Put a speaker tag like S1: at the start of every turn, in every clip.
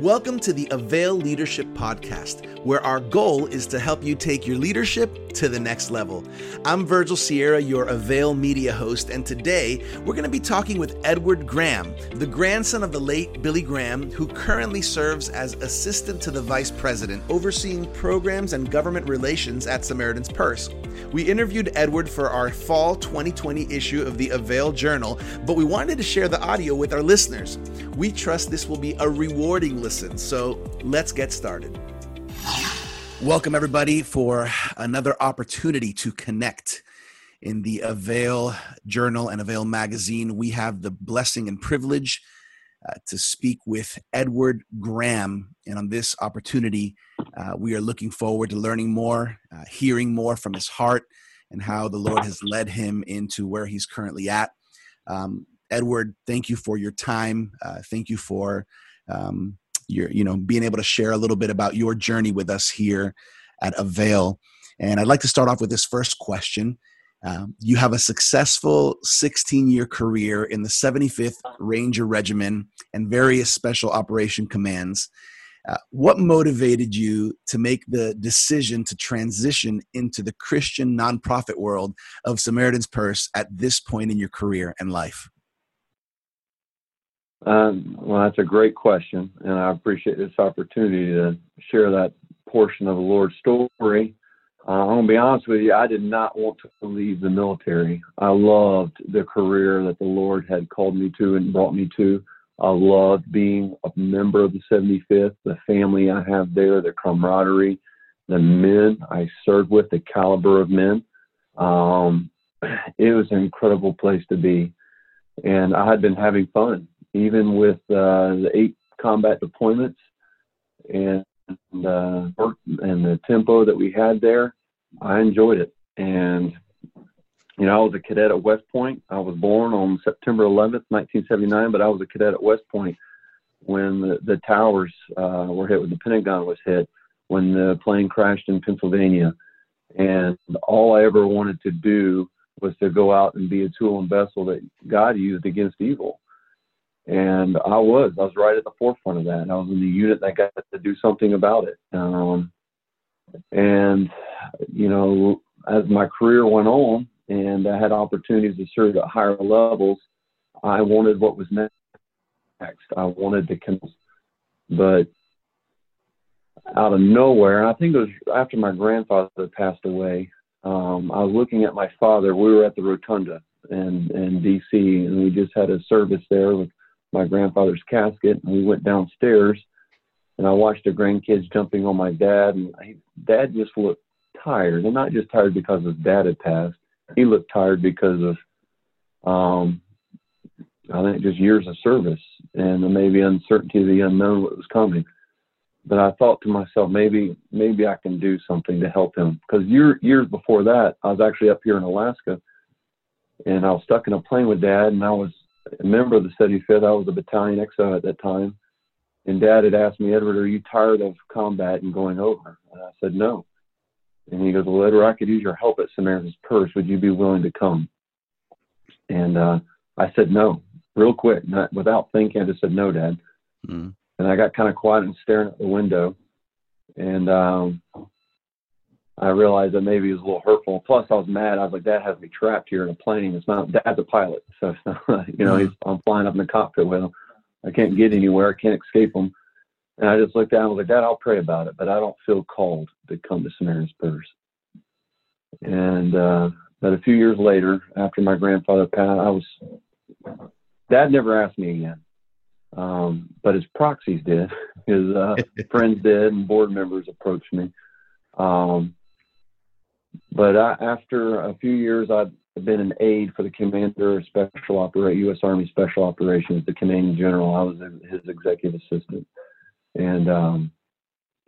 S1: Welcome to the Avail Leadership Podcast, where our goal is to help you take your leadership to the next level. I'm Virgil Sierra, your Avail media host, and today we're going to be talking with Edward Graham, the grandson of the late Billy Graham, who currently serves as assistant to the vice president, overseeing programs and government relations at Samaritan's Purse. We interviewed Edward for our fall 2020 issue of the Avail Journal, but we wanted to share the audio with our listeners. We trust this will be a rewarding listen, so let's get started. Welcome, everybody, for another opportunity to connect in the Avail Journal and Avail Magazine. We have the blessing and privilege uh, to speak with Edward Graham. And on this opportunity, uh, we are looking forward to learning more, uh, hearing more from his heart, and how the Lord has led him into where he's currently at. Um, Edward, thank you for your time. Uh, thank you for um, your, you know, being able to share a little bit about your journey with us here at Avail. And I'd like to start off with this first question. Um, you have a successful 16 year career in the 75th Ranger Regiment and various special operation commands. Uh, what motivated you to make the decision to transition into the Christian nonprofit world of Samaritan's Purse at this point in your career and life?
S2: Um, well, that's a great question, and I appreciate this opportunity to share that portion of the Lord's story. Uh, I'm gonna be honest with you. I did not want to leave the military. I loved the career that the Lord had called me to and brought me to. I loved being a member of the 75th, the family I have there, the camaraderie, the men I served with, the caliber of men. Um, it was an incredible place to be, and I had been having fun even with uh, the eight combat deployments and uh, and the tempo that we had there, I enjoyed it. And you know, I was a cadet at West Point. I was born on September 11th, 1979, but I was a cadet at West Point when the, the towers uh, were hit, when the Pentagon was hit, when the plane crashed in Pennsylvania. And all I ever wanted to do was to go out and be a tool and vessel that God used against evil. And I was, I was right at the forefront of that. I was in the unit that got to do something about it. Um, and, you know, as my career went on and I had opportunities to serve at higher levels, I wanted what was next. I wanted to, connect. but out of nowhere, and I think it was after my grandfather passed away, um, I was looking at my father. We were at the Rotunda in, in D.C., and we just had a service there with my grandfather's casket, and we went downstairs, and I watched the grandkids jumping on my dad, and I, dad just looked tired, and not just tired because his dad had passed. He looked tired because of, um, I think just years of service and maybe uncertainty of the unknown what was coming. But I thought to myself, maybe maybe I can do something to help him because year, years before that, I was actually up here in Alaska, and I was stuck in a plane with Dad, and I was member of the 75th. I was a battalion XO at that time. And dad had asked me, Edward, are you tired of combat and going over? And I said, no. And he goes, well, Edward, I could use your help at Samaritan's Purse. Would you be willing to come? And uh, I said, no, real quick, not without thinking. I just said, no, dad. Mm. And I got kind of quiet and staring at the window. And um, I realized that maybe it was a little hurtful. Plus, I was mad. I was like, Dad has me trapped here in a plane. It's not Dad's a pilot, so you know, he's, I'm flying up in the cockpit with him. I can't get anywhere. I can't escape him. And I just looked down and was like, Dad, I'll pray about it, but I don't feel called to come to Samaritan's Purse. And uh, but a few years later, after my grandfather passed, I was Dad never asked me again, um, but his proxies did. His uh, friends did, and board members approached me. Um, but I, after a few years, I've been an aide for the commander of special operate U.S. Army Special Operations, the commanding general. I was his executive assistant, and um,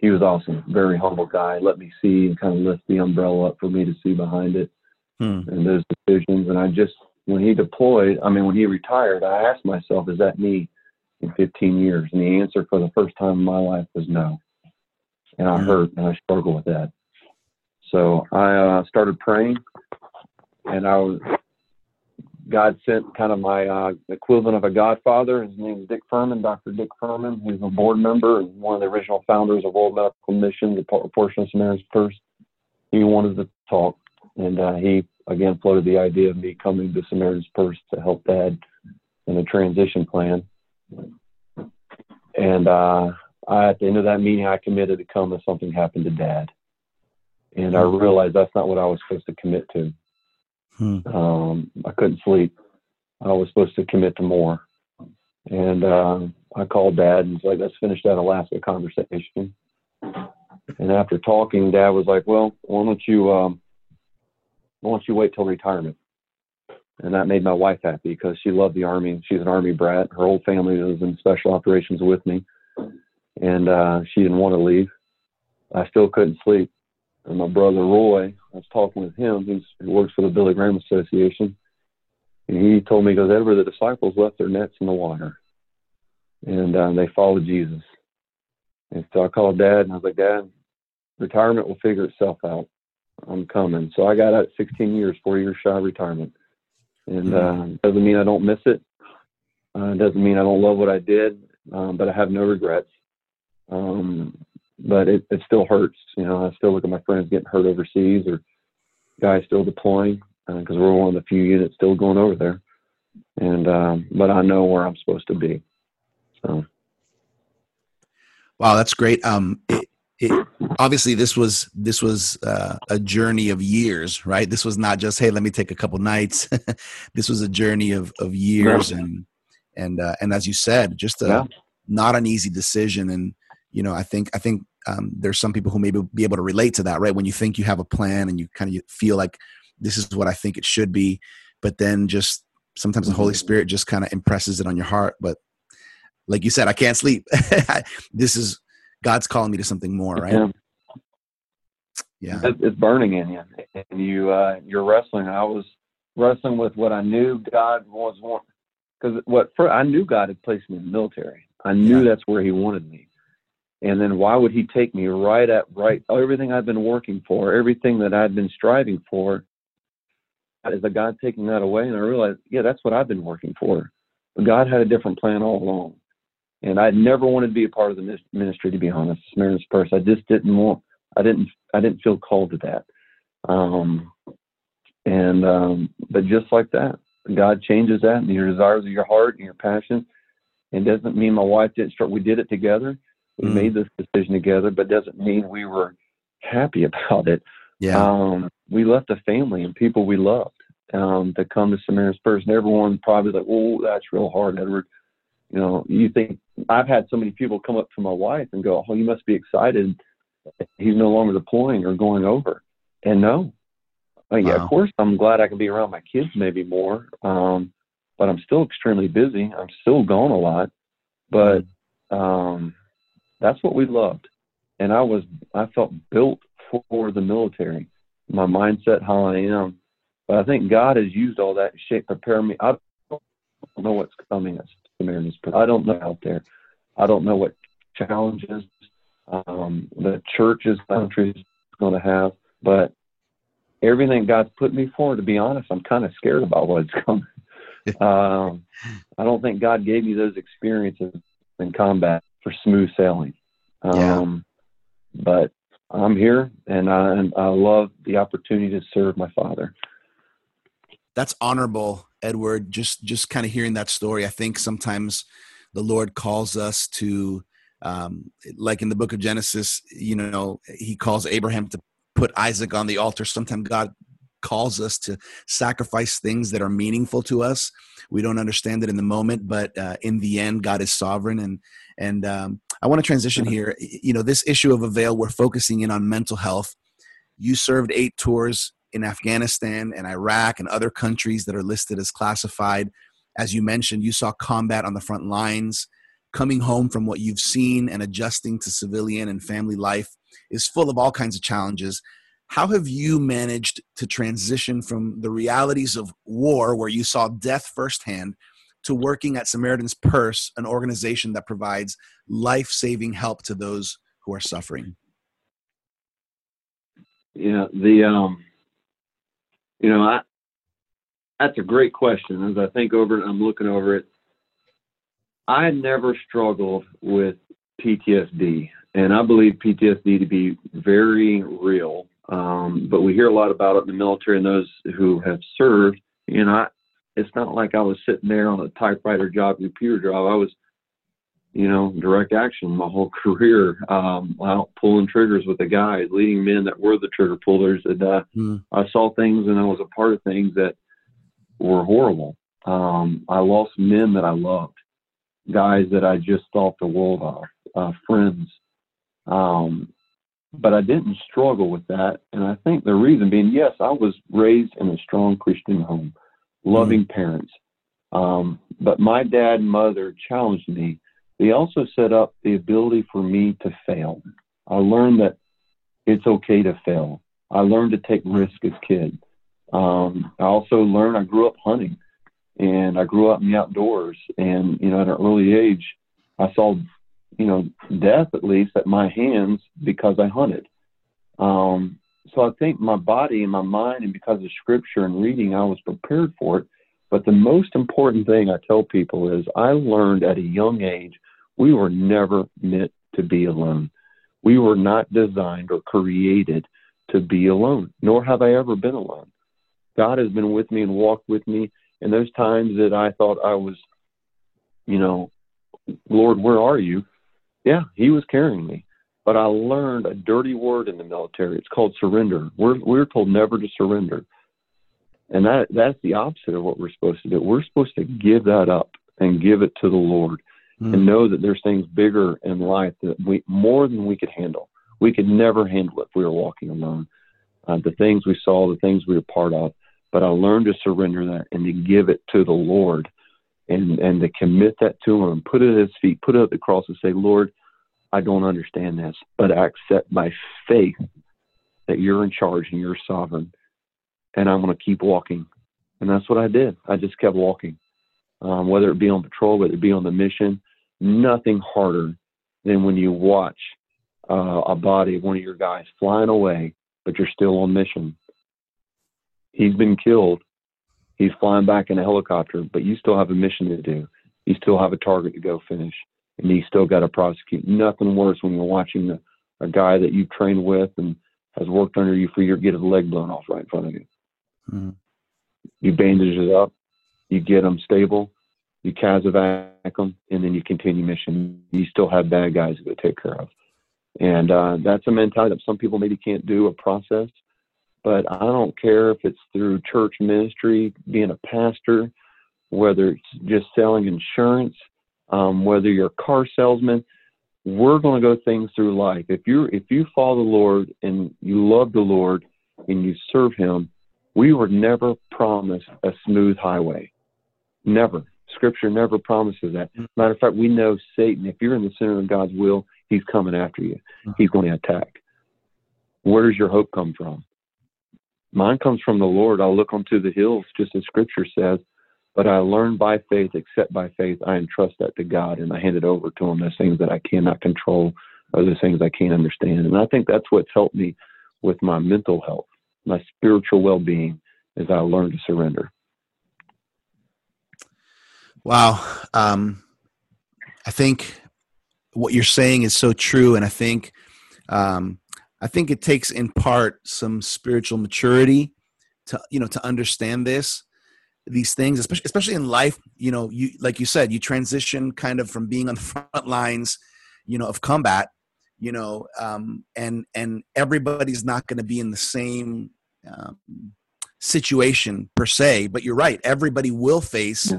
S2: he was awesome, very humble guy. Let me see and kind of lift the umbrella up for me to see behind it hmm. and those decisions. And I just, when he deployed, I mean, when he retired, I asked myself, "Is that me in 15 years?" And the answer for the first time in my life was no. And I hmm. hurt and I struggle with that. So I uh, started praying, and I was God sent kind of my uh, equivalent of a godfather. His name is Dick Furman, Dr. Dick Furman. He's a board member and one of the original founders of World Medical Mission, the portion of Samaritan's Purse. He wanted to talk, and uh, he again floated the idea of me coming to Samaritan's Purse to help Dad in a transition plan. And uh, I, at the end of that meeting, I committed to come if something happened to Dad. And I realized that's not what I was supposed to commit to. Hmm. Um, I couldn't sleep. I was supposed to commit to more. And uh, I called Dad and was like, let's finish that Alaska conversation. And after talking, Dad was like, well, why don't you, um, why don't you wait till retirement? And that made my wife happy because she loved the Army. She's an Army brat. Her whole family was in special operations with me. And uh, she didn't want to leave. I still couldn't sleep. And my brother Roy, I was talking with him, he's, he works for the Billy Graham Association. And he told me, he goes, Ever the disciples left their nets in the water. And uh, they followed Jesus. And so I called dad and I was like, Dad, retirement will figure itself out. I'm coming. So I got out 16 years, four years shy of retirement. And mm-hmm. uh, doesn't mean I don't miss it. Uh, doesn't mean I don't love what I did, um, but I have no regrets. Um, but it, it still hurts. You know, I still look at my friends getting hurt overseas or guys still deploying because uh, we're one of the few units still going over there. And um, but I know where I'm supposed to be. So.
S1: Wow, that's great. Um, it, it, obviously, this was this was uh, a journey of years, right? This was not just hey, let me take a couple nights. this was a journey of of years, yeah. and and uh, and as you said, just a, yeah. not an easy decision. And you know, I think I think um, there's some people who maybe be able to relate to that, right? When you think you have a plan and you kind of feel like this is what I think it should be, but then just sometimes the Holy mm-hmm. Spirit just kind of impresses it on your heart. But like you said, I can't sleep. this is God's calling me to something more, right? Yeah.
S2: yeah. It's burning in you, and you uh, you're wrestling. I was wrestling with what I knew God was wanting, because what for, I knew God had placed me in the military. I knew yeah. that's where He wanted me. And then why would he take me right at right everything I've been working for, everything that I've been striving for? Is a God taking that away? And I realized, yeah, that's what I've been working for. But God had a different plan all along. And I never wanted to be a part of the ministry, to be honest, Samaritan's Purse. I just didn't want. I didn't. I didn't feel called to that. Um, and um, but just like that, God changes that and your desires of your heart and your passion. It doesn't mean my wife didn't start. We did it together we mm. made this decision together, but doesn't mean we were happy about it. Yeah. Um, we left a family and people we loved um, to come to Samaritan's Purse. And everyone probably like, oh, that's real hard, Edward. You know, you think I've had so many people come up to my wife and go, oh, you must be excited. He's no longer deploying or going over. And no, uh, yeah, wow. of course, I'm glad I can be around my kids maybe more. Um, but I'm still extremely busy. I'm still gone a lot. But mm. um, that's what we loved. And I was, I felt built for the military, my mindset, how I am. But I think God has used all that shape, prepare me. I don't know what's coming as Samaritan's I don't know out there. I don't know what challenges um, the church's country is going to have. But everything God's put me for, to be honest, I'm kind of scared about what's coming. um, I don't think God gave me those experiences in combat for smooth sailing. Um, yeah. But I'm here, and I, and I love the opportunity to serve my father.
S1: That's honorable, Edward. Just just kind of hearing that story. I think sometimes the Lord calls us to, um, like in the book of Genesis, you know, He calls Abraham to put Isaac on the altar. Sometimes God calls us to sacrifice things that are meaningful to us. We don't understand it in the moment, but uh, in the end, God is sovereign. And and um, I want to transition here. You know, this issue of Avail, we're focusing in on mental health. You served eight tours in Afghanistan and Iraq and other countries that are listed as classified. As you mentioned, you saw combat on the front lines. Coming home from what you've seen and adjusting to civilian and family life is full of all kinds of challenges. How have you managed to transition from the realities of war, where you saw death firsthand, to working at Samaritan's Purse, an organization that provides life saving help to those who are suffering?
S2: Yeah, the um, you know, I that's a great question. As I think over it, I'm looking over it. I never struggled with PTSD, and I believe PTSD to be very real. Um, but we hear a lot about it in the military and those who have served. You know, I, it's not like I was sitting there on a typewriter job, computer job. I was, you know, direct action my whole career, um, out pulling triggers with the guys, leading men that were the trigger pullers. And uh, mm. I saw things and I was a part of things that were horrible. Um, I lost men that I loved, guys that I just thought the world of, uh, friends. Um, but I didn't struggle with that. And I think the reason being, yes, I was raised in a strong Christian home, loving mm-hmm. parents. Um, but my dad and mother challenged me. They also set up the ability for me to fail. I learned that it's okay to fail. I learned to take risks as a kid. Um, I also learned I grew up hunting and I grew up in the outdoors. And, you know, at an early age, I saw, you know, death at least at my hands because I hunted. Um, so I think my body and my mind, and because of scripture and reading, I was prepared for it. But the most important thing I tell people is I learned at a young age we were never meant to be alone. We were not designed or created to be alone, nor have I ever been alone. God has been with me and walked with me. And those times that I thought I was, you know, Lord, where are you? Yeah, He was carrying me. But I learned a dirty word in the military. It's called surrender. We're we're told never to surrender, and that that's the opposite of what we're supposed to do. We're supposed to give that up and give it to the Lord, mm. and know that there's things bigger in life that we more than we could handle. We could never handle it if we were walking alone. Uh, the things we saw, the things we were part of, but I learned to surrender that and to give it to the Lord and, and to commit that to Him, put it at His feet, put it at the cross and say, Lord, I don't understand this, but I accept by faith that you're in charge and you're sovereign. And I'm going to keep walking. And that's what I did. I just kept walking. Um, whether it be on patrol, whether it be on the mission, nothing harder than when you watch uh, a body of one of your guys flying away, but you're still on mission he's been killed. He's flying back in a helicopter, but you still have a mission to do. You still have a target to go finish, and you still got to prosecute. Nothing worse when you're watching a, a guy that you've trained with and has worked under you for your get his leg blown off right in front of you. Mm-hmm. You bandage it up, you get them stable, you CASEVAC them, and then you continue mission. You still have bad guys to take care of. And uh, that's a mentality that some people maybe can't do a process but I don't care if it's through church ministry, being a pastor, whether it's just selling insurance, um, whether you're a car salesman. We're going to go things through life. If you if you follow the Lord and you love the Lord and you serve Him, we were never promised a smooth highway. Never. Scripture never promises that. Mm. Matter of fact, we know Satan. If you're in the center of God's will, he's coming after you. Mm. He's going to attack. Where does your hope come from? Mine comes from the Lord. I'll look unto the hills, just as Scripture says. But I learn by faith, except by faith, I entrust that to God, and I hand it over to Him. Those things that I cannot control, those things I can't understand. And I think that's what's helped me with my mental health, my spiritual well-being, as I learn to surrender.
S1: Wow, um, I think what you're saying is so true, and I think um, I think it takes in part some spiritual maturity to you know to understand this these things especially especially in life you know you like you said you transition kind of from being on the front lines you know of combat you know um, and and everybody's not going to be in the same um, situation per se but you're right everybody will face yeah.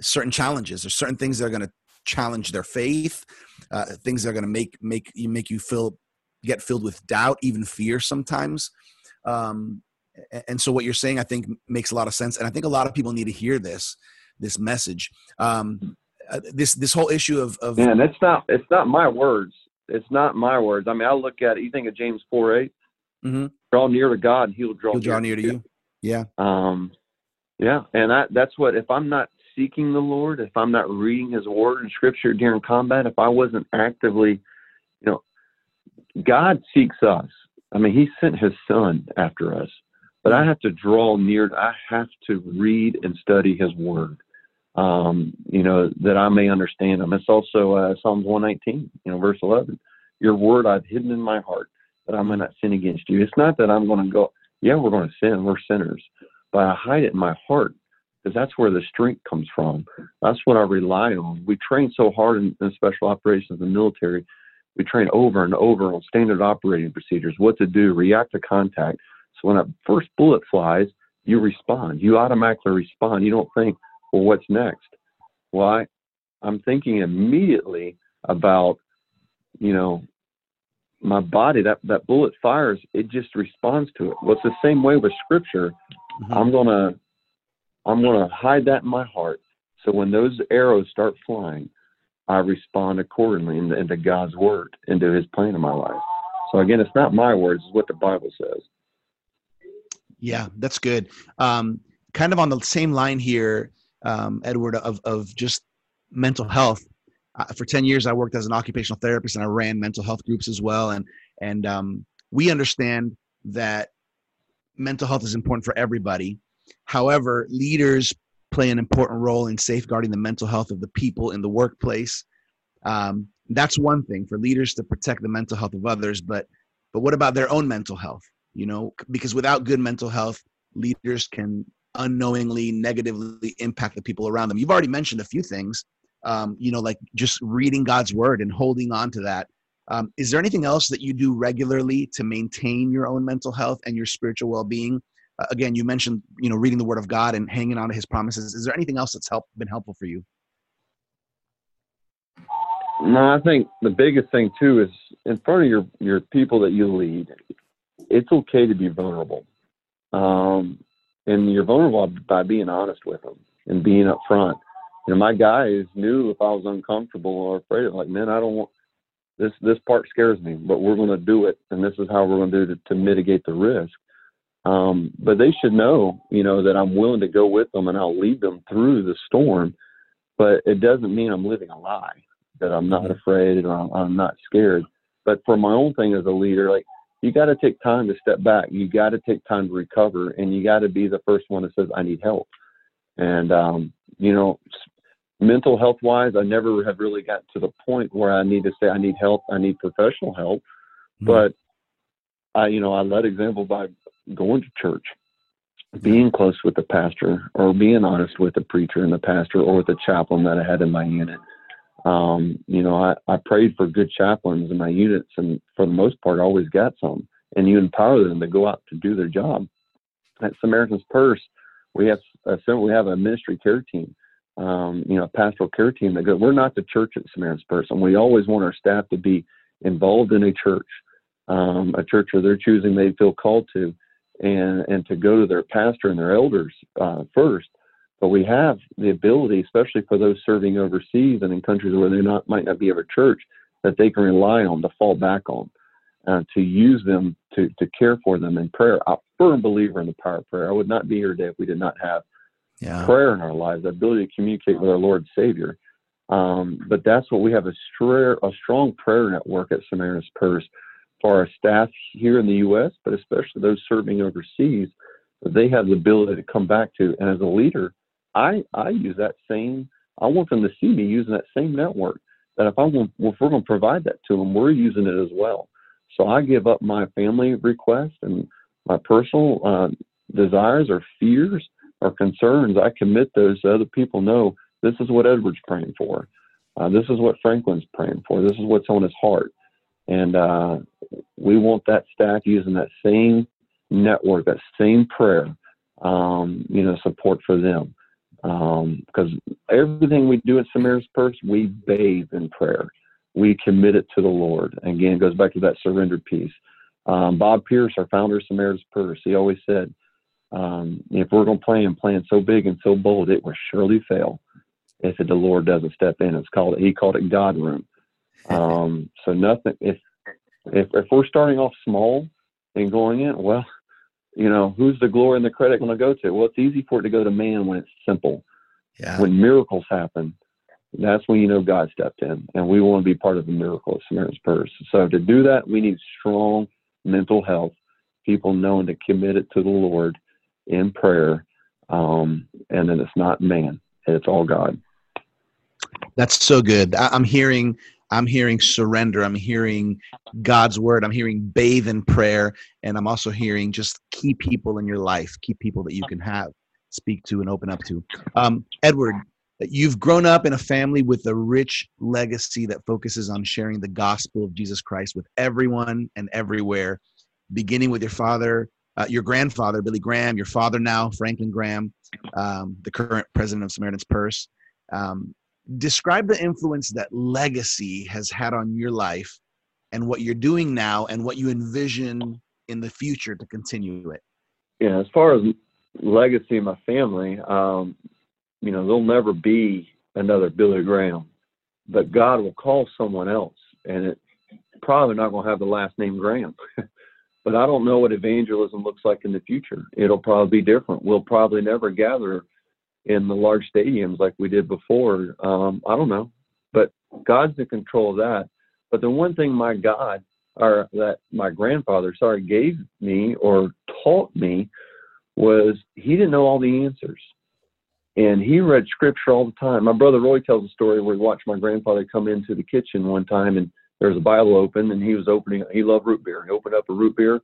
S1: certain challenges there's certain things that are going to challenge their faith uh, things that are going to make make you make you feel get filled with doubt, even fear sometimes. Um, and so what you're saying, I think, makes a lot of sense, and I think a lot of people need to hear this this message. Um, uh, this this whole issue of of
S2: and it's not it's not my words. It's not my words. I mean, I look at it. You think of James four 8 mm-hmm. Draw near to God, and He'll draw.
S1: He'll draw near, to you. you. Yeah.
S2: Um, yeah, and I, that's what if I'm not seeking the Lord, if I'm not reading His Word and Scripture during combat, if I wasn't actively you know God seeks us. I mean, He sent His Son after us. But I have to draw near. I have to read and study His Word. Um, you know that I may understand Him. It's also uh, Psalms 119, you know, verse 11. Your Word I've hidden in my heart that I may not sin against you. It's not that I'm going to go. Yeah, we're going to sin. We're sinners, but I hide it in my heart because that's where the strength comes from. That's what I rely on. We train so hard in, in special operations and military. We train over and over on standard operating procedures, what to do, react to contact. So when a first bullet flies, you respond. You automatically respond. You don't think, well, what's next? Why? I'm thinking immediately about, you know, my body. That that bullet fires. It just responds to it. Well, it's the same way with Scripture. Mm-hmm. I'm gonna I'm going to hide that in my heart. So when those arrows start flying, I respond accordingly into, into God's word, into his plan in my life. So again, it's not my words, it's what the Bible says.
S1: Yeah, that's good. Um, kind of on the same line here, um, Edward, of, of just mental health. Uh, for 10 years, I worked as an occupational therapist and I ran mental health groups as well. And, and um, we understand that mental health is important for everybody. However, leaders play an important role in safeguarding the mental health of the people in the workplace. Um, that's one thing for leaders to protect the mental health of others, but but what about their own mental health? You know, because without good mental health, leaders can unknowingly negatively impact the people around them. You've already mentioned a few things, um, you know, like just reading God's word and holding on to that. Um, is there anything else that you do regularly to maintain your own mental health and your spiritual well-being uh, again, you mentioned you know reading the Word of God and hanging on to His promises. Is there anything else that's helped been helpful for you?
S2: No, I think the biggest thing too is in front of your your people that you lead. It's okay to be vulnerable, um, and you're vulnerable by being honest with them and being upfront. You know, my guys knew if I was uncomfortable or afraid, of, like, man, I don't want this. This part scares me, but we're going to do it, and this is how we're going to do it to, mitigate the risk. Um, but they should know, you know, that I'm willing to go with them and I'll lead them through the storm. But it doesn't mean I'm living a lie that I'm not mm-hmm. afraid or I'm, I'm not scared. But for my own thing as a leader, like you got to take time to step back. You got to take time to recover, and you got to be the first one that says, "I need help." And um, you know, mental health wise, I never have really got to the point where I need to say I need help. I need professional help. Mm-hmm. But I, you know, I led example by going to church, being close with the pastor, or being honest with the preacher and the pastor, or with the chaplain that I had in my unit. Um, you know, I, I prayed for good chaplains in my units, and for the most part, I always got some. And you empower them to go out to do their job. At Samaritan's Purse, we have a, we have a ministry care team, um, you know, a pastoral care team that go. We're not the church at Samaritan's Purse, and we always want our staff to be involved in a church, um, a church where they're choosing they feel called to, and and to go to their pastor and their elders uh, first. But we have the ability, especially for those serving overseas and in countries where they not might not be of a church, that they can rely on to fall back on, uh, to use them to to care for them in prayer. I'm a firm believer in the power of prayer. I would not be here today if we did not have yeah. prayer in our lives, the ability to communicate with our Lord Savior. Um, but that's what we have a, str- a strong prayer network at Samaritan's Purse for our staff here in the U.S., but especially those serving overseas, they have the ability to come back to. And as a leader, I I use that same. I want them to see me using that same network. That if I if we're going to provide that to them, we're using it as well. So I give up my family requests and my personal uh, desires or fears or concerns. I commit those so other people know this is what Edward's praying for. Uh, this is what Franklin's praying for. This is what's on his heart. And uh, we want that staff using that same network, that same prayer, um, you know, support for them. Because um, everything we do at Samaritan's Purse, we bathe in prayer. We commit it to the Lord. Again, it goes back to that surrendered piece. Um, Bob Pierce, our founder of Samaritan's Purse, he always said, um, if we're going to play plan, plan so big and so bold, it will surely fail if the Lord doesn't step in. It's called, he called it God room. Um, so nothing. If if if we're starting off small and going in, well, you know, who's the glory and the credit going to go to? Well, it's easy for it to go to man when it's simple. Yeah. When miracles happen, that's when you know God stepped in, and we want to be part of the miracle of Samaritan's Purse. So to do that, we need strong mental health, people knowing to commit it to the Lord in prayer, um, and then it's not man, it's all God.
S1: That's so good. I'm hearing I'm hearing surrender. I'm hearing God's word. I'm hearing bathe in prayer. And I'm also hearing just key people in your life, key people that you can have, speak to, and open up to. Um, Edward, you've grown up in a family with a rich legacy that focuses on sharing the gospel of Jesus Christ with everyone and everywhere, beginning with your father, uh, your grandfather, Billy Graham, your father now, Franklin Graham, um, the current president of Samaritan's Purse. Um, describe the influence that legacy has had on your life and what you're doing now and what you envision in the future to continue it.
S2: Yeah, as far as legacy in my family, um, you know, there'll never be another Billy Graham, but God will call someone else, and it probably not going to have the last name Graham. but I don't know what evangelism looks like in the future. It'll probably be different. We'll probably never gather in the large stadiums like we did before. Um, I don't know, but God's in control of that. But the one thing my God or that my grandfather, sorry, gave me or taught me was he didn't know all the answers. And he read scripture all the time. My brother Roy tells a story where he watched my grandfather come into the kitchen one time and there was a Bible open and he was opening, he loved root beer. He opened up a root beer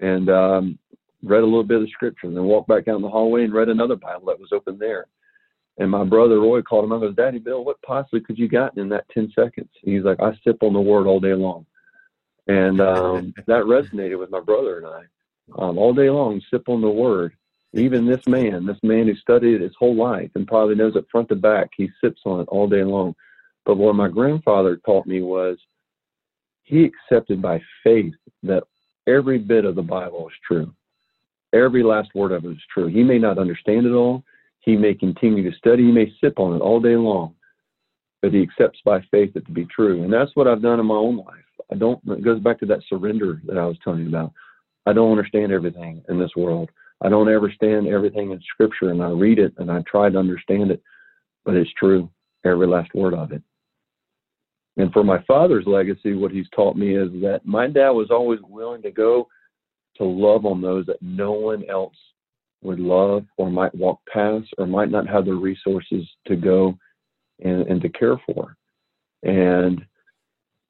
S2: and um, read a little bit of scripture, and then walked back down the hallway and read another Bible that was open there. And my brother Roy called him up and goes, Daddy Bill, what possibly could you gotten in that 10 seconds? And he's like, I sip on the word all day long. And um, that resonated with my brother and I. Um, all day long, sip on the word. Even this man, this man who studied his whole life and probably knows it front to back, he sips on it all day long. But what my grandfather taught me was he accepted by faith that every bit of the Bible is true. Every last word of it is true. He may not understand it all. He may continue to study. He may sip on it all day long, but he accepts by faith it to be true. And that's what I've done in my own life. I don't, it goes back to that surrender that I was telling you about. I don't understand everything in this world. I don't understand everything in scripture and I read it and I try to understand it, but it's true, every last word of it. And for my father's legacy, what he's taught me is that my dad was always willing to go to love on those that no one else would love or might walk past or might not have the resources to go and, and to care for. And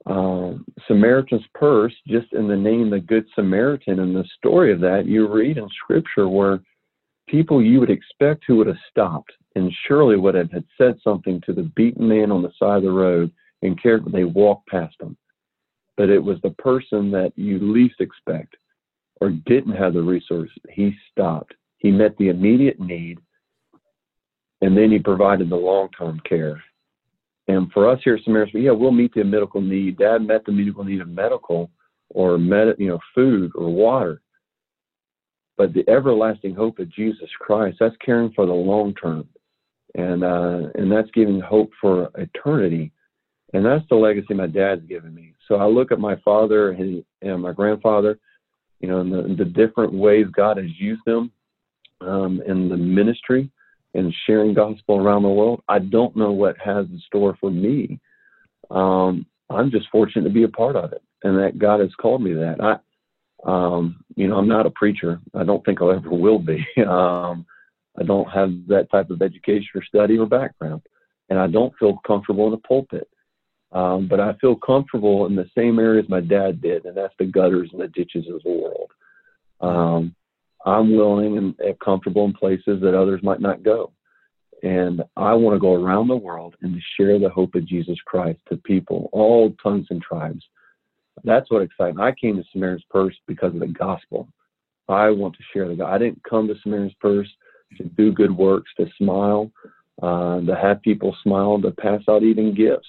S2: um, Samaritan's Purse, just in the name, the Good Samaritan, and the story of that, you read in Scripture where people you would expect who would have stopped and surely would have had said something to the beaten man on the side of the road and cared, they walked past them. But it was the person that you least expect or didn't have the resources, he stopped. He met the immediate need, and then he provided the long-term care. And for us here at Samaritan, yeah, we'll meet the medical need. Dad met the medical need of medical or med, you know, food or water. But the everlasting hope of Jesus Christ, that's caring for the long term, and uh, and that's giving hope for eternity. And that's the legacy my dad's given me. So I look at my father and my grandfather you know, and the, the different ways God has used them um, in the ministry and sharing gospel around the world. I don't know what has in store for me. Um, I'm just fortunate to be a part of it, and that God has called me that. I, um, you know, I'm not a preacher. I don't think I ever will be. Um, I don't have that type of education or study or background, and I don't feel comfortable in a pulpit. Um, but I feel comfortable in the same areas my dad did, and that's the gutters and the ditches of the world. Um, I'm willing and comfortable in places that others might not go. And I want to go around the world and to share the hope of Jesus Christ to people, all tongues and tribes. That's what excites me. I came to Samaritan's Purse because of the gospel. I want to share the gospel. I didn't come to Samaritan's Purse to do good works, to smile, uh, to have people smile, to pass out even gifts.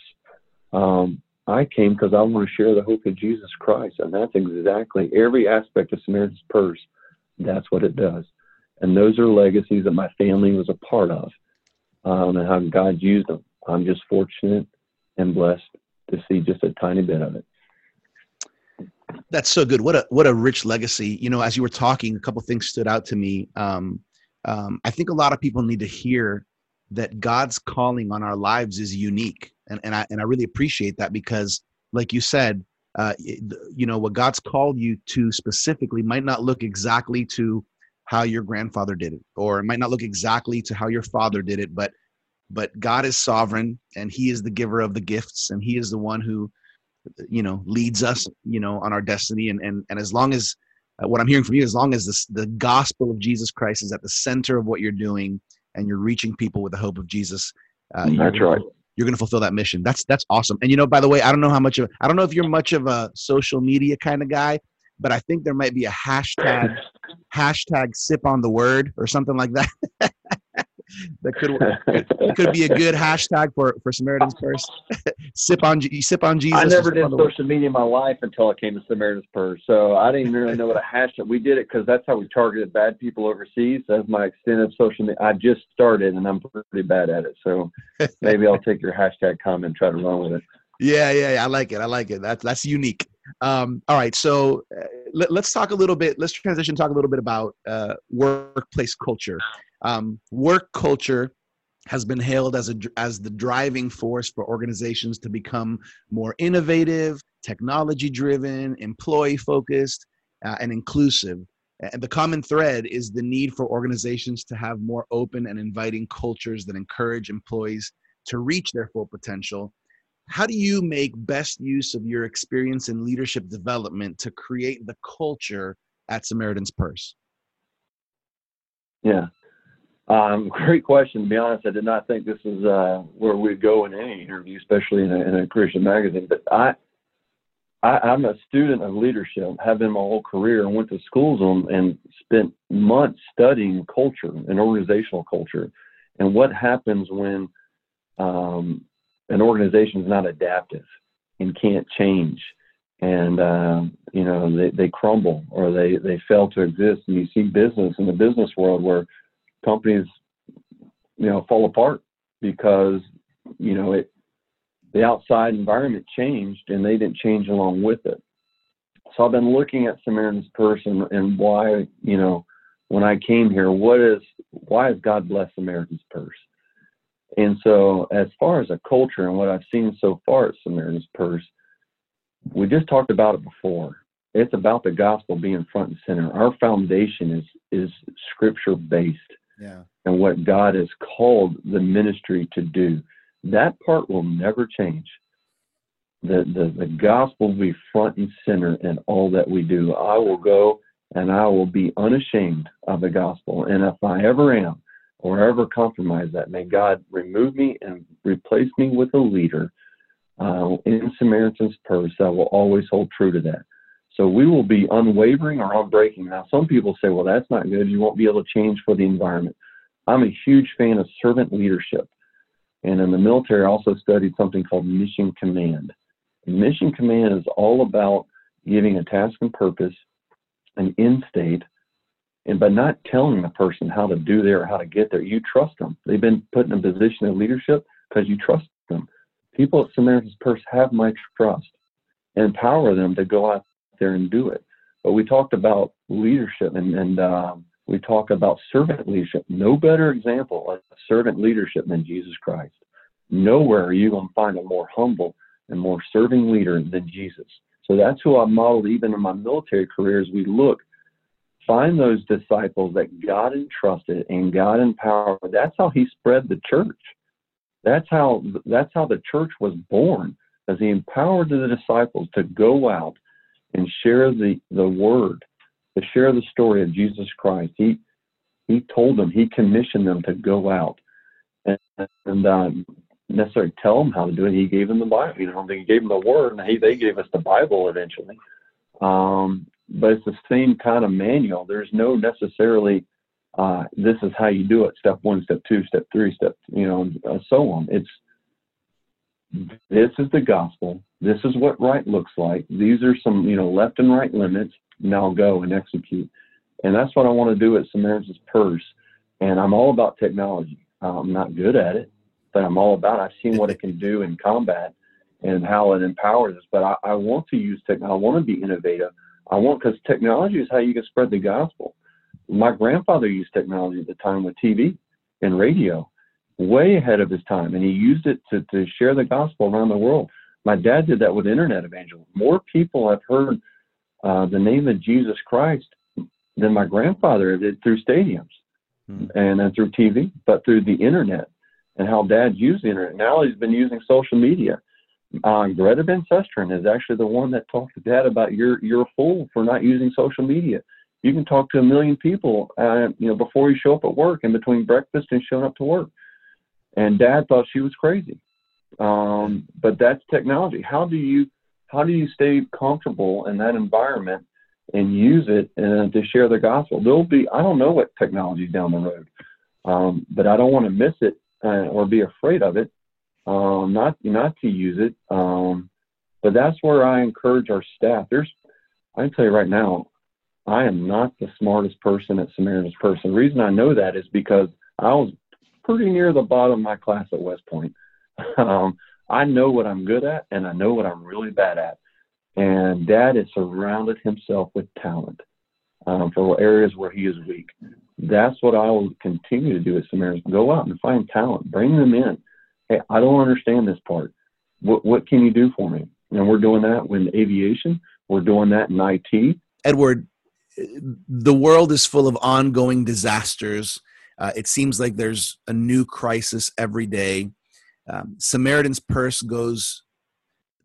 S2: Um, I came because I want to share the hope of Jesus Christ, and that's exactly every aspect of Samaritan's Purse. That's what it does, and those are legacies that my family was a part of, um, and how God used them. I'm just fortunate and blessed to see just a tiny bit of it.
S1: That's so good. What a what a rich legacy. You know, as you were talking, a couple things stood out to me. Um, um, I think a lot of people need to hear that God's calling on our lives is unique. And, and I and I really appreciate that because, like you said, uh, you know what god's called you to specifically might not look exactly to how your grandfather did it or it might not look exactly to how your father did it but but god is sovereign and he is the giver of the gifts and he is the one who you know leads us you know on our destiny. And and, and as long as uh, what i'm hearing from you as long as this, the gospel of jesus christ is at the center of what you're doing and you're reaching people with the hope of jesus
S2: uh, that's right
S1: you're going to fulfill that mission. That's that's awesome. And you know, by the way, I don't know how much of I don't know if you're much of a social media kind of guy, but I think there might be a hashtag hashtag sip on the word or something like that. that could it could be a good hashtag for for Samaritan's Purse. sip on you sip on Jesus. I
S2: never did social media in my life until I came to Samaritan's Purse, so I didn't really know what a hashtag. We did it because that's how we targeted bad people overseas. That's my extent of social media. I just started, and I'm pretty bad at it. So maybe I'll take your hashtag comment and try to run with it.
S1: Yeah, yeah, yeah, I like it. I like it. That's that's unique. Um, all right, so uh, let, us talk a little bit. Let's transition. Talk a little bit about uh, workplace culture. Um, work culture has been hailed as a as the driving force for organizations to become more innovative, technology driven, employee focused, uh, and inclusive. And the common thread is the need for organizations to have more open and inviting cultures that encourage employees to reach their full potential. How do you make best use of your experience in leadership development to create the culture at Samaritan's Purse?
S2: Yeah, um, great question. To be honest, I did not think this is uh, where we'd go in any interview, especially in a, in a Christian magazine. But I, I, am a student of leadership, have been my whole career, and went to schools and, and spent months studying culture and organizational culture, and what happens when um, an organization is not adaptive and can't change, and uh, you know they, they crumble or they they fail to exist. And you see business in the business world where companies, you know, fall apart because, you know, it, the outside environment changed and they didn't change along with it. So I've been looking at Samaritan's Purse and, and why, you know, when I came here, what is, why has God blessed Samaritan's Purse? And so, as far as a culture and what I've seen so far at Samaritan's Purse, we just talked about it before. It's about the gospel being front and center. Our foundation is is scripture based
S1: yeah.
S2: and what God has called the ministry to do. That part will never change. The, the, the gospel will be front and center in all that we do. I will go and I will be unashamed of the gospel. And if I ever am or ever compromise that, may God remove me and replace me with a leader uh, in Samaritan's Purse that will always hold true to that. So we will be unwavering or unbreaking. Now, some people say, well, that's not good. You won't be able to change for the environment. I'm a huge fan of servant leadership. And in the military, I also studied something called mission command. And mission command is all about giving a task and purpose, an end state, and by not telling the person how to do there or how to get there, you trust them. They've been put in a position of leadership because you trust them. People at Samaritan's Purse have my trust. And empower them to go out there and do it. But we talked about leadership and, and um, we talk about servant leadership. No better example of servant leadership than Jesus Christ. Nowhere are you going to find a more humble and more serving leader than Jesus. So that's who I modeled even in my military career as we look. Find those disciples that God entrusted and God empowered. That's how he spread the church. That's how that's how the church was born, as he empowered the disciples to go out and share the, the word, to share the story of Jesus Christ. He he told them, he commissioned them to go out and, and um, necessarily tell them how to do it. He gave them the Bible. You know, he gave them the word, and he, they gave us the Bible eventually. Um, but it's the same kind of manual. There's no necessarily uh, this is how you do it. Step one, step two, step three, step you know, uh, so on. It's this is the gospel. This is what right looks like. These are some, you know, left and right limits. Now go and execute. And that's what I want to do at Samaritan's Purse. And I'm all about technology. I'm not good at it, but I'm all about. It. I've seen what it can do in combat and how it empowers us. But I, I want to use technology. I want to be innovative. I want because technology is how you can spread the gospel. My grandfather used technology at the time with TV and radio way ahead of his time, and he used it to, to share the gospel around the world. My dad did that with internet evangelism. More people have heard uh, the name of Jesus Christ than my grandfather did through stadiums hmm. and then through TV, but through the internet and how dad used the internet. Now he's been using social media. Uh, Greta Van Susteren is actually the one that talked to dad about you're you're a fool for not using social media. You can talk to a million people, uh, you know, before you show up at work and between breakfast and showing up to work. And dad thought she was crazy. Um, but that's technology. How do you how do you stay comfortable in that environment and use it uh, to share the gospel? There'll be I don't know what technology's down the road, um, but I don't want to miss it uh, or be afraid of it. Um, not not to use it. Um, but that's where I encourage our staff. There's I can tell you right now, I am not the smartest person at Samaritan's Purse. The reason I know that is because I was pretty near the bottom of my class at West Point. um, I know what I'm good at and I know what I'm really bad at. And Dad has surrounded himself with talent um, for areas where he is weak. That's what I will continue to do at Samaritan's. Go out and find talent, bring them in. Hey, I don't understand this part. What, what can you do for me? And we're doing that with aviation. We're doing that in IT.
S1: Edward, the world is full of ongoing disasters. Uh, it seems like there's a new crisis every day. Um, Samaritan's Purse goes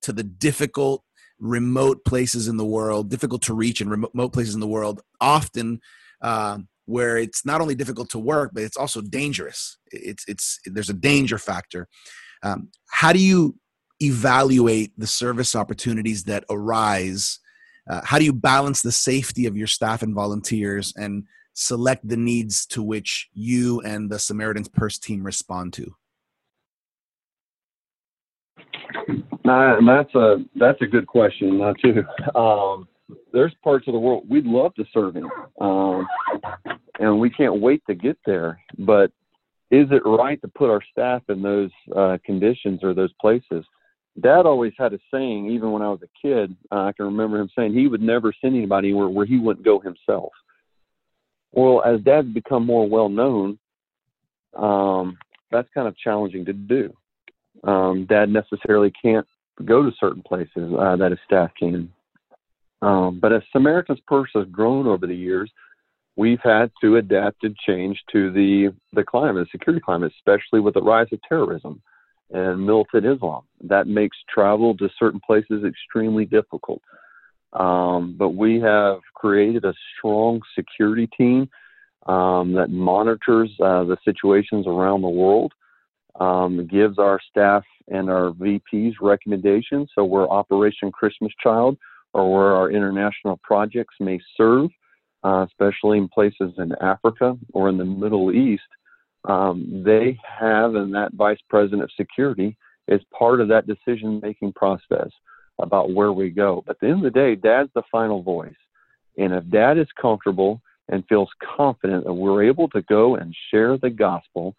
S1: to the difficult, remote places in the world, difficult to reach and remote places in the world, often uh, where it's not only difficult to work, but it's also dangerous. It's it's there's a danger factor. Um, how do you evaluate the service opportunities that arise? Uh, how do you balance the safety of your staff and volunteers and select the needs to which you and the Samaritan's Purse team respond to?
S2: Nah, that's a that's a good question uh, too. Um, there's parts of the world we'd love to serve in, um, and we can't wait to get there. But is it right to put our staff in those uh, conditions or those places? Dad always had a saying, even when I was a kid. Uh, I can remember him saying he would never send anybody anywhere where he wouldn't go himself. Well, as Dad's become more well known, um, that's kind of challenging to do. Um, Dad necessarily can't go to certain places uh, that his staff can. Um, but as Samaritan's Purse has grown over the years, we've had to adapt and change to the the climate, the security climate, especially with the rise of terrorism and militant Islam. That makes travel to certain places extremely difficult. Um, but we have created a strong security team um, that monitors uh, the situations around the world, um, gives our staff and our VPs recommendations. So, where Operation Christmas Child or where our international projects may serve, uh, especially in places in Africa or in the Middle East, um, they have, and that vice president of security is part of that decision making process about where we go. But at the end of the day, dad's the final voice. And if dad is comfortable and feels confident that we're able to go and share the gospel,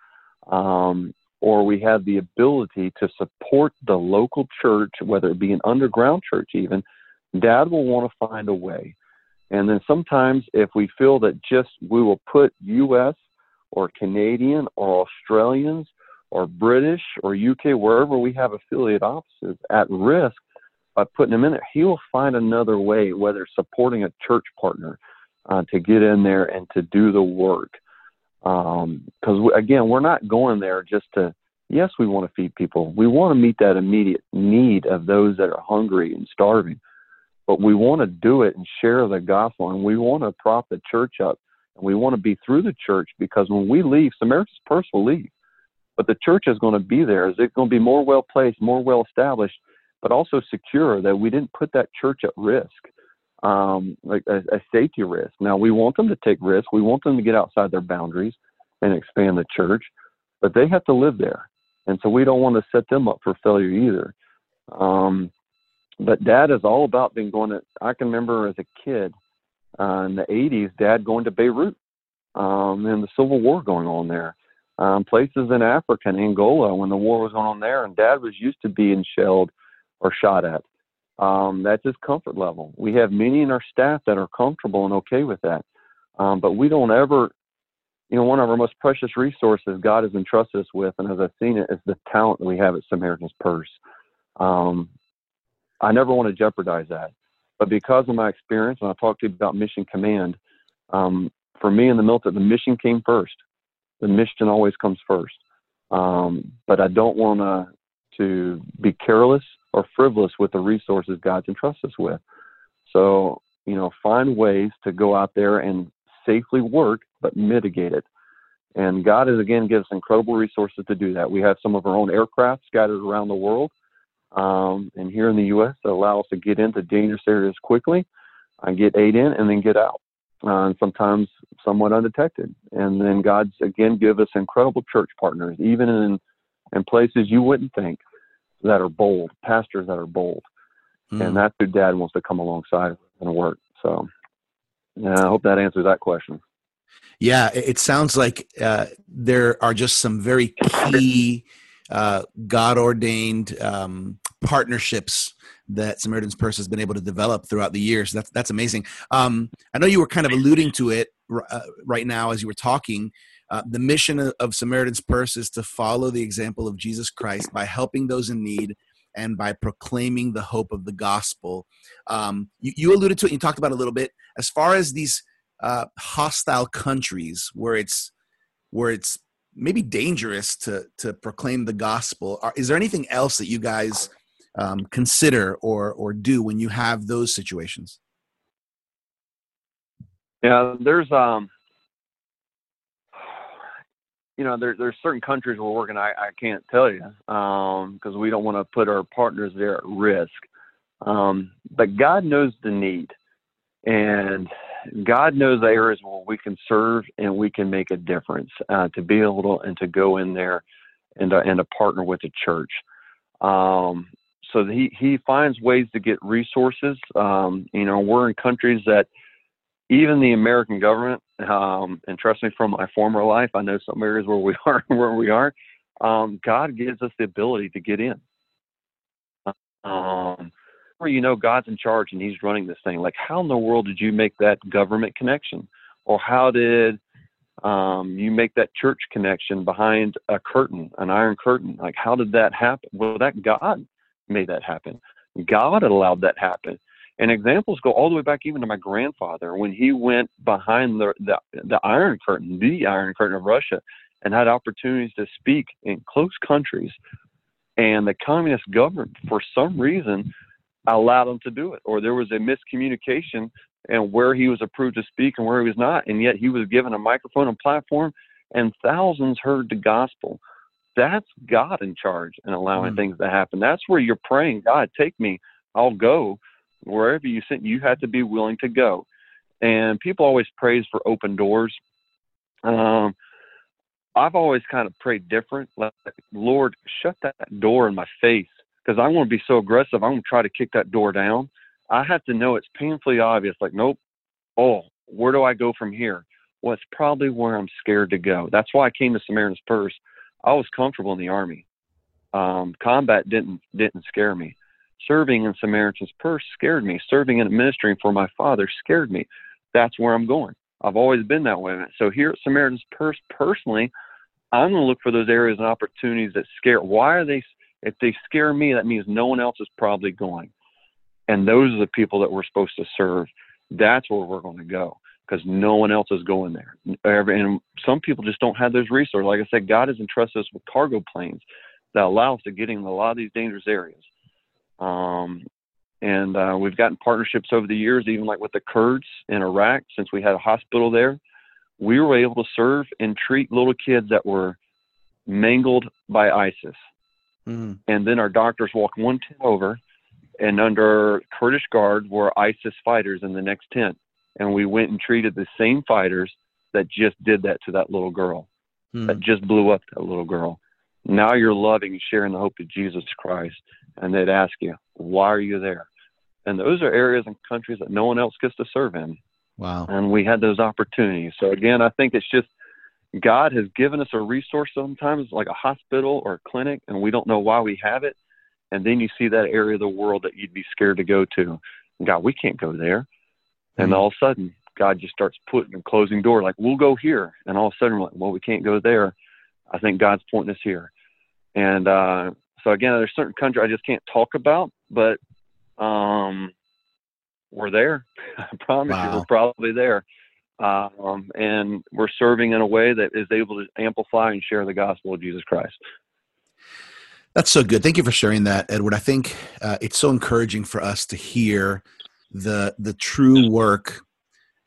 S2: um, or we have the ability to support the local church, whether it be an underground church even, dad will want to find a way. And then sometimes if we feel that just we will put U.S or Canadian or Australians or British or UK, wherever we have affiliate offices at risk by putting them in there, he will find another way, whether supporting a church partner uh, to get in there and to do the work. Because um, again, we're not going there just to, yes, we want to feed people. We want to meet that immediate need of those that are hungry and starving. But we want to do it and share the gospel, and we want to prop the church up and we want to be through the church because when we leave, Samaritan's Purse will leave. But the church is going to be there. Is it going to be more well placed, more well established, but also secure that we didn't put that church at risk, um, like a, a safety risk. Now, we want them to take risks. We want them to get outside their boundaries and expand the church, but they have to live there. And so we don't want to set them up for failure either. Um, but dad is all about being going to, I can remember as a kid, uh, in the 80s, Dad going to Beirut um, and the civil war going on there. Um, places in Africa and Angola when the war was going on there, and Dad was used to being shelled or shot at. Um, that's his comfort level. We have many in our staff that are comfortable and okay with that, um, but we don't ever. You know, one of our most precious resources God has entrusted us with, and as I've seen it, is the talent that we have at Samaritan's Purse. Um, I never want to jeopardize that. But because of my experience, and I talked to you about mission command, um, for me in the military, the mission came first. The mission always comes first. Um, but I don't want to to be careless or frivolous with the resources God's entrusted us with. So, you know, find ways to go out there and safely work, but mitigate it. And God has again given us incredible resources to do that. We have some of our own aircraft scattered around the world, um, and here in the U.S. that allow us to get into dangerous areas quickly, uh, get aid in, and then get out. Uh, and sometimes somewhat undetected. And then God's again give us incredible church partners, even in in places you wouldn't think that are bold, pastors that are bold. Mm. And that's who Dad wants to come alongside and work. So, yeah, I hope that answers that question.
S1: Yeah, it sounds like uh, there are just some very key uh, God ordained um, partnerships that Samaritan's Purse has been able to develop throughout the years. That's that's amazing. Um, I know you were kind of alluding to it uh, right now as you were talking. Uh, the mission of, Samaritan's Purse is to follow the example of Jesus Christ by helping those in need and by proclaiming the hope of the gospel. Um, you, you, alluded to it. You talked about a little bit as far as these uh, hostile countries where it's where it's maybe dangerous to to proclaim the gospel. Are, is there anything else that you guys um, consider or or do when you have those situations?
S2: Yeah, there's um, you know, there, there's certain countries we're working. I, I can't tell you because um, we don't want to put our partners there at risk. Um, but God knows the need, and God knows the areas where we can serve and we can make a difference. Uh, to be able to and to go in there and uh, and to partner with the church. Um, so he he finds ways to get resources. Um, you know, we're in countries that even the American government, um, and trust me, from my former life, I know some areas where we are where we are. Um, God gives us the ability to get in. Um, where you know God's in charge and He's running this thing. Like, how in the world did you make that government connection, or how did um, you make that church connection behind a curtain, an iron curtain? Like, how did that happen? Well, that God made that happen. God allowed that happen. And examples go all the way back even to my grandfather when he went behind the, the, the Iron Curtain, the Iron Curtain of Russia, and had opportunities to speak in close countries. And the communist government, for some reason, allowed him to do it, or there was a miscommunication and where he was approved to speak and where he was not, and yet he was given a microphone and platform, and thousands heard the gospel. That's God in charge and allowing mm. things to happen. That's where you're praying, God, take me, I'll go wherever you sent, you had to be willing to go. And people always praise for open doors. Um, I've always kind of prayed different. Like, Lord, shut that door in my face because I want to be so aggressive. I'm going to try to kick that door down. I have to know it's painfully obvious. Like, nope. Oh, where do I go from here? Well, it's probably where I'm scared to go. That's why I came to Samaritan's Purse. I was comfortable in the army. Um, combat didn't didn't scare me. Serving in Samaritan's Purse scared me. Serving and ministering for my father scared me. That's where I'm going. I've always been that way. So here at Samaritan's Purse, personally, I'm going to look for those areas and opportunities that scare. Why are they? If they scare me, that means no one else is probably going. And those are the people that we're supposed to serve. That's where we're going to go because no one else is going there. And some people just don't have those resources. Like I said, God has entrusted us with cargo planes that allow us to get in a lot of these dangerous areas. Um, and uh, we've gotten partnerships over the years, even like with the Kurds in Iraq, since we had a hospital there. We were able to serve and treat little kids that were mangled by ISIS. Mm. And then our doctors walked one tent over, and under Kurdish guard were ISIS fighters in the next tent. And we went and treated the same fighters that just did that to that little girl, mm. that just blew up that little girl. Now you're loving and sharing the hope of Jesus Christ and they'd ask you, why are you there? And those are areas and countries that no one else gets to serve in.
S1: Wow.
S2: And we had those opportunities. So again, I think it's just God has given us a resource sometimes like a hospital or a clinic, and we don't know why we have it. And then you see that area of the world that you'd be scared to go to. God, we can't go there. Mm-hmm. And all of a sudden, God just starts putting and closing door like, we'll go here. And all of a sudden, we're like, well, we can't go there. I think God's pointing us here. And uh, so again, there's certain countries I just can't talk about, but Um, we're there. I promise wow. you, we're probably there. Um, and we're serving in a way that is able to amplify and share the gospel of Jesus Christ.
S1: That's so good. Thank you for sharing that, Edward. I think uh, it's so encouraging for us to hear the the true work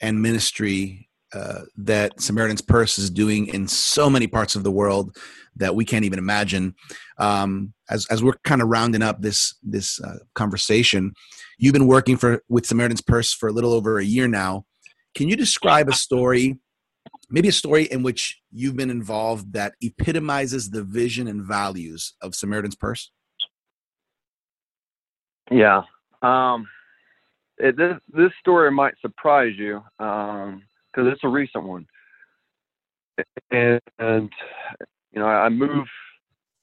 S1: and ministry uh, that Samaritan's Purse is doing in so many parts of the world that we can't even imagine. Um, as as we're kind of rounding up this this uh, conversation, you've been working for with Samaritan's Purse for a little over a year now. Can you describe a story maybe a story in which you've been involved that epitomizes the vision and values of Samaritan's Purse?
S2: Yeah. Um, it, this this story might surprise you because it's a recent one, and, and you know I moved.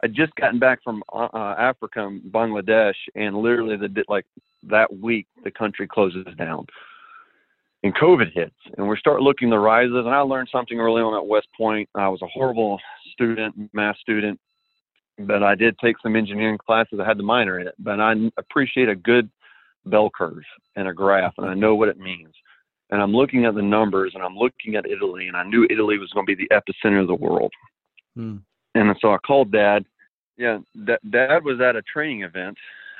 S2: I just gotten back from uh, Africa, Bangladesh, and literally the like that week the country closes down and COVID hits, and we start looking the rises. And I learned something early on at West Point. I was a horrible student, math student, but I did take some engineering classes. I had the minor in it, but I appreciate a good bell curve and a graph, and I know what it means. And I'm looking at the numbers, and I'm looking at Italy, and I knew Italy was going to be the epicenter of the world. Hmm. And so I called Dad. Yeah, Dad was at a training event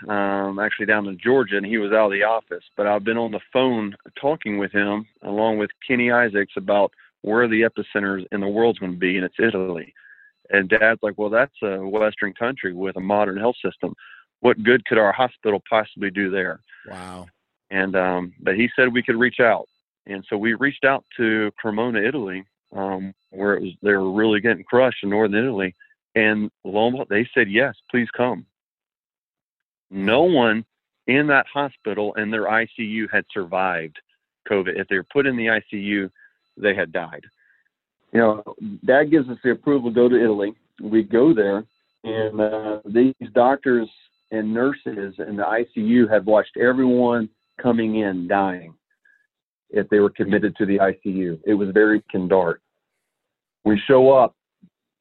S2: um, actually down in Georgia, and he was out of the office. But I've been on the phone talking with him, along with Kenny Isaacs, about where the epicenter in the world's going to be, and it's Italy. And Dad's like, "Well, that's a Western country with a modern health system. What good could our hospital possibly do there?"
S1: Wow.
S2: And um, but he said we could reach out, and so we reached out to Cremona, Italy, um, where it was they were really getting crushed in northern Italy. And lo and behold, they said yes, please come. No one in that hospital and their ICU had survived COVID. If they were put in the ICU, they had died. You know, that gives us the approval to go to Italy. We go there, and uh, these doctors and nurses in the ICU have watched everyone coming in dying if they were committed to the ICU. It was very dark. We show up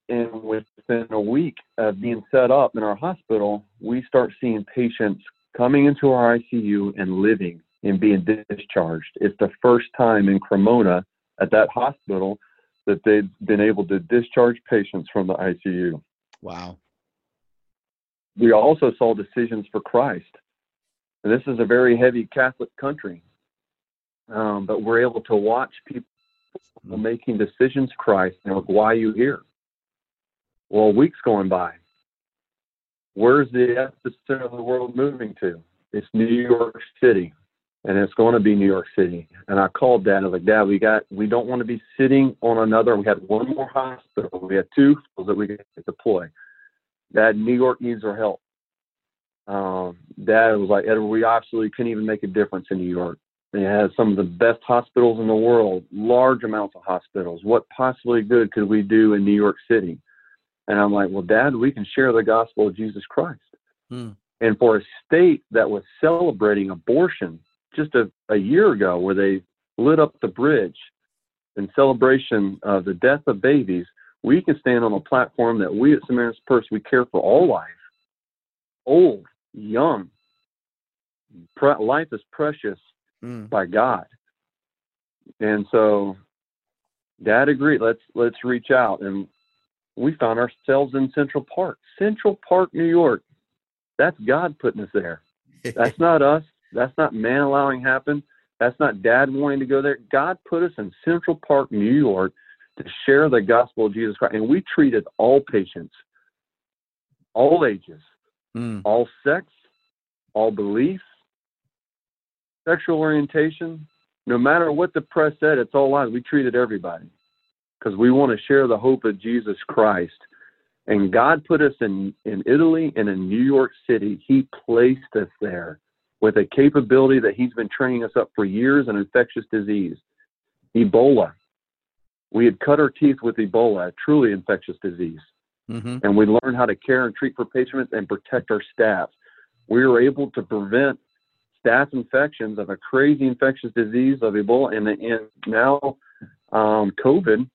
S2: and within a week of being set up in our hospital, we start seeing patients coming into our ICU and living and being discharged. It's the first time in Cremona at that hospital that they've been able to discharge patients from the ICU.
S1: Wow.
S2: We also saw decisions for Christ. And this is a very heavy Catholic country, um, but we're able to watch people making decisions Christ and like, why are you here? Well, weeks going by. Where's the epicenter of the world moving to? It's New York City, and it's going to be New York City. And I called Dad. I was like, Dad, we got, we don't want to be sitting on another. We had one more hospital. We had two that we could deploy. Dad, New York needs our help. Um, Dad was like, Edward, we absolutely couldn't even make a difference in New York. It has some of the best hospitals in the world, large amounts of hospitals. What possibly good could we do in New York City? And I'm like, well, Dad, we can share the gospel of Jesus Christ. Hmm. And for a state that was celebrating abortion just a, a year ago, where they lit up the bridge in celebration of the death of babies, we can stand on a platform that we at Samaritan's Purse, we care for all life, old, young. Pre- life is precious mm. by God. And so dad agreed let's let's reach out and we found ourselves in Central Park. Central Park, New York. That's God putting us there. That's not us. That's not man allowing happen. That's not dad wanting to go there. God put us in Central Park, New York to share the gospel of Jesus Christ. And we treated all patients, all ages, mm. all sex, all beliefs, sexual orientation. No matter what the press said, it's all lies. We treated everybody because we want to share the hope of Jesus Christ. And God put us in, in Italy and in New York City. He placed us there with a capability that He's been training us up for years in infectious disease. Ebola. We had cut our teeth with Ebola, a truly infectious disease. Mm-hmm. And we learned how to care and treat for patients and protect our staff. We were able to prevent staph infections of a crazy infectious disease of Ebola and, and now um, COVID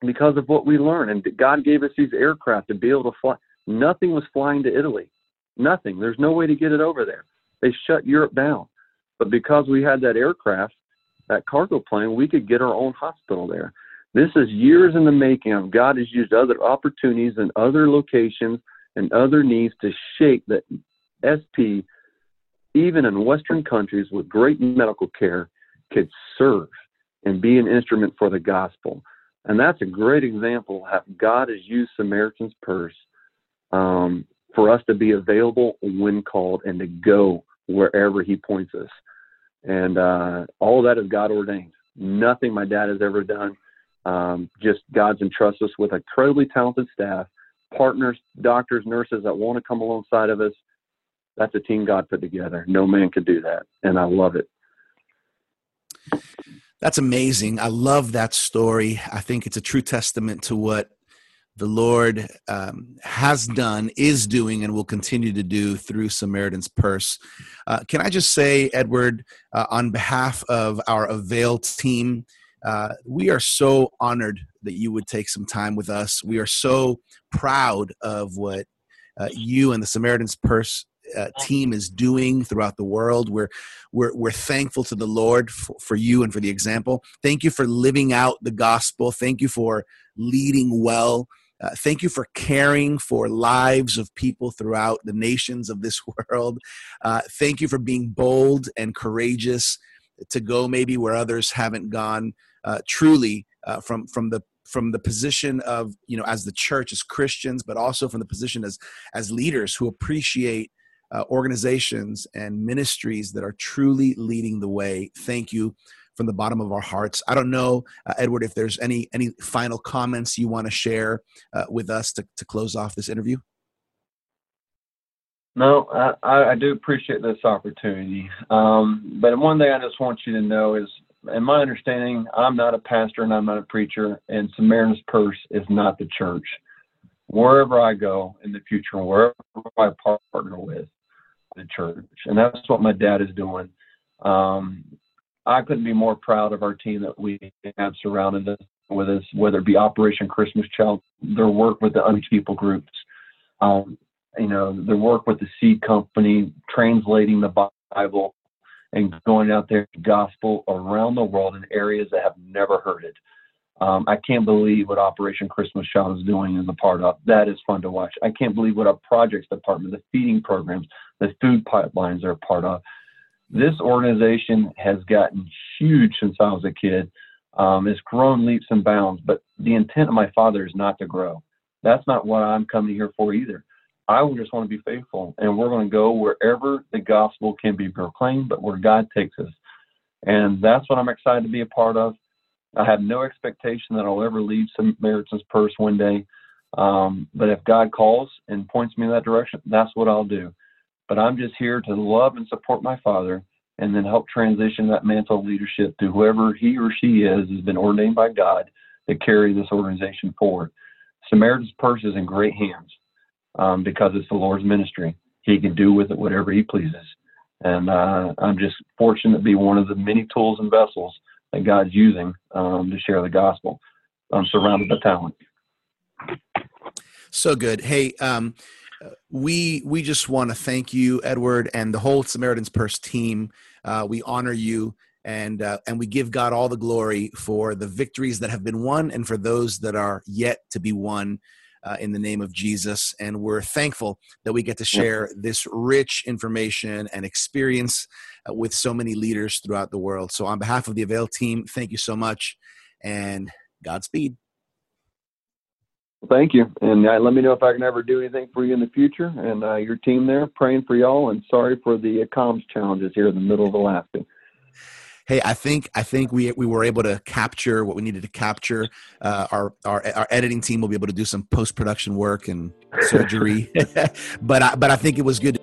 S2: because of what we learned. And God gave us these aircraft to be able to fly. Nothing was flying to Italy. Nothing. There's no way to get it over there. they shut Europe down. But because we had that aircraft, that cargo plane, we could get our own hospital there. This is years in the making of God has used other opportunities and other locations and other needs to shape that SP, even in Western countries with great medical care, could serve and be an instrument for the gospel. And that's a great example of how God has used Samaritan's Purse um, for us to be available when called and to go wherever He points us. And uh, all that is God ordained. Nothing my dad has ever done. Um, just God's entrusted us with a incredibly talented staff, partners, doctors, nurses that want to come alongside of us. That's a team God put together. No man could do that. And I love it.
S1: That's amazing. I love that story. I think it's a true testament to what the Lord um, has done, is doing, and will continue to do through Samaritan's Purse. Uh, can I just say, Edward, uh, on behalf of our Avail team, uh, we are so honored that you would take some time with us. We are so proud of what uh, you and the Samaritan's Purse uh, team is doing throughout the world. We're we're we're thankful to the Lord for, for, you and for the example. Thank you for living out the gospel. Thank you for leading well. Uh, thank you for caring for lives of people throughout the nations of this world. Uh, thank you for being bold and courageous to go maybe where others haven't gone. Uh, truly, uh, from from the from the position of you know as the church as Christians, but also from the position as as leaders who appreciate uh, organizations and ministries that are truly leading the way. Thank you from the bottom of our hearts. I don't know, uh, Edward, if there's any any final comments you want to share uh, with us to, to close off this interview.
S2: No, I, I do appreciate this opportunity. Um, but one thing I just want you to know is, in my understanding, I'm not a pastor and I'm not a preacher, and Samaritan's Purse is not the church. Wherever I go in the future, wherever I partner with, the church, and that's what my dad is doing. Um, I couldn't be more proud of our team that we have surrounded us with us, whether it be Operation Christmas Child, their work with the unreached people groups, um, you know, their work with the seed company, translating the Bible and going out there to gospel around the world in areas that have never heard it. Um, I can't believe what Operation Christmas Child is doing as the part of. That is fun to watch. I can't believe what our projects department, the feeding programs, the food pipelines are a part of. This organization has gotten huge since I was a kid. Um, it's grown leaps and bounds, but the intent of my father is not to grow. That's not what I'm coming here for either. I just want to be faithful, and we're going to go wherever the gospel can be proclaimed, but where God takes us. And that's what I'm excited to be a part of. I have no expectation that I'll ever leave Samaritan's Purse one day. Um, but if God calls and points me in that direction, that's what I'll do. But I'm just here to love and support my father and then help transition that mantle of leadership to whoever he or she is has been ordained by God to carry this organization forward. Samaritan's Purse is in great hands um, because it's the Lord's ministry. He can do with it whatever he pleases. And uh, I'm just fortunate to be one of the many tools and vessels that God's using um, to share the gospel. I'm surrounded by talent.
S1: So good. Hey, um, we we just want to thank you, Edward, and the whole Samaritan's Purse team. Uh, we honor you and uh, and we give God all the glory for the victories that have been won and for those that are yet to be won uh, in the name of Jesus. And we're thankful that we get to share this rich information and experience with so many leaders throughout the world. So, on behalf of the Avail team, thank you so much and Godspeed.
S2: Thank you. And uh, let me know if I can ever do anything for you in the future. And uh, your team there, praying for y'all. And sorry for the uh, comms challenges here in the middle of Alaska
S1: hey, I think I think we we were able to capture what we needed to capture. Uh, our our our editing team will be able to do some post production work and surgery, but I, but I think it was good.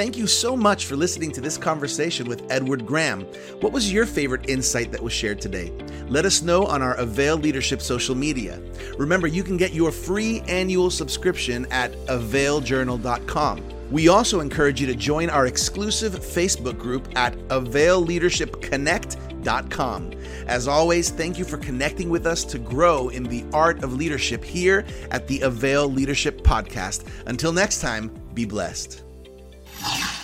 S1: Thank you so much for listening to this conversation with Edward Graham. What was your favorite insight that was shared today? Let us know on our Avail Leadership social media. Remember, you can get your free annual subscription at availjournal.com. We also encourage you to join our exclusive Facebook group at availleadershipconnect.com. As always, thank you for connecting with us to grow in the art of leadership here at the Avail Leadership Podcast. Until next time, be blessed. Yeah.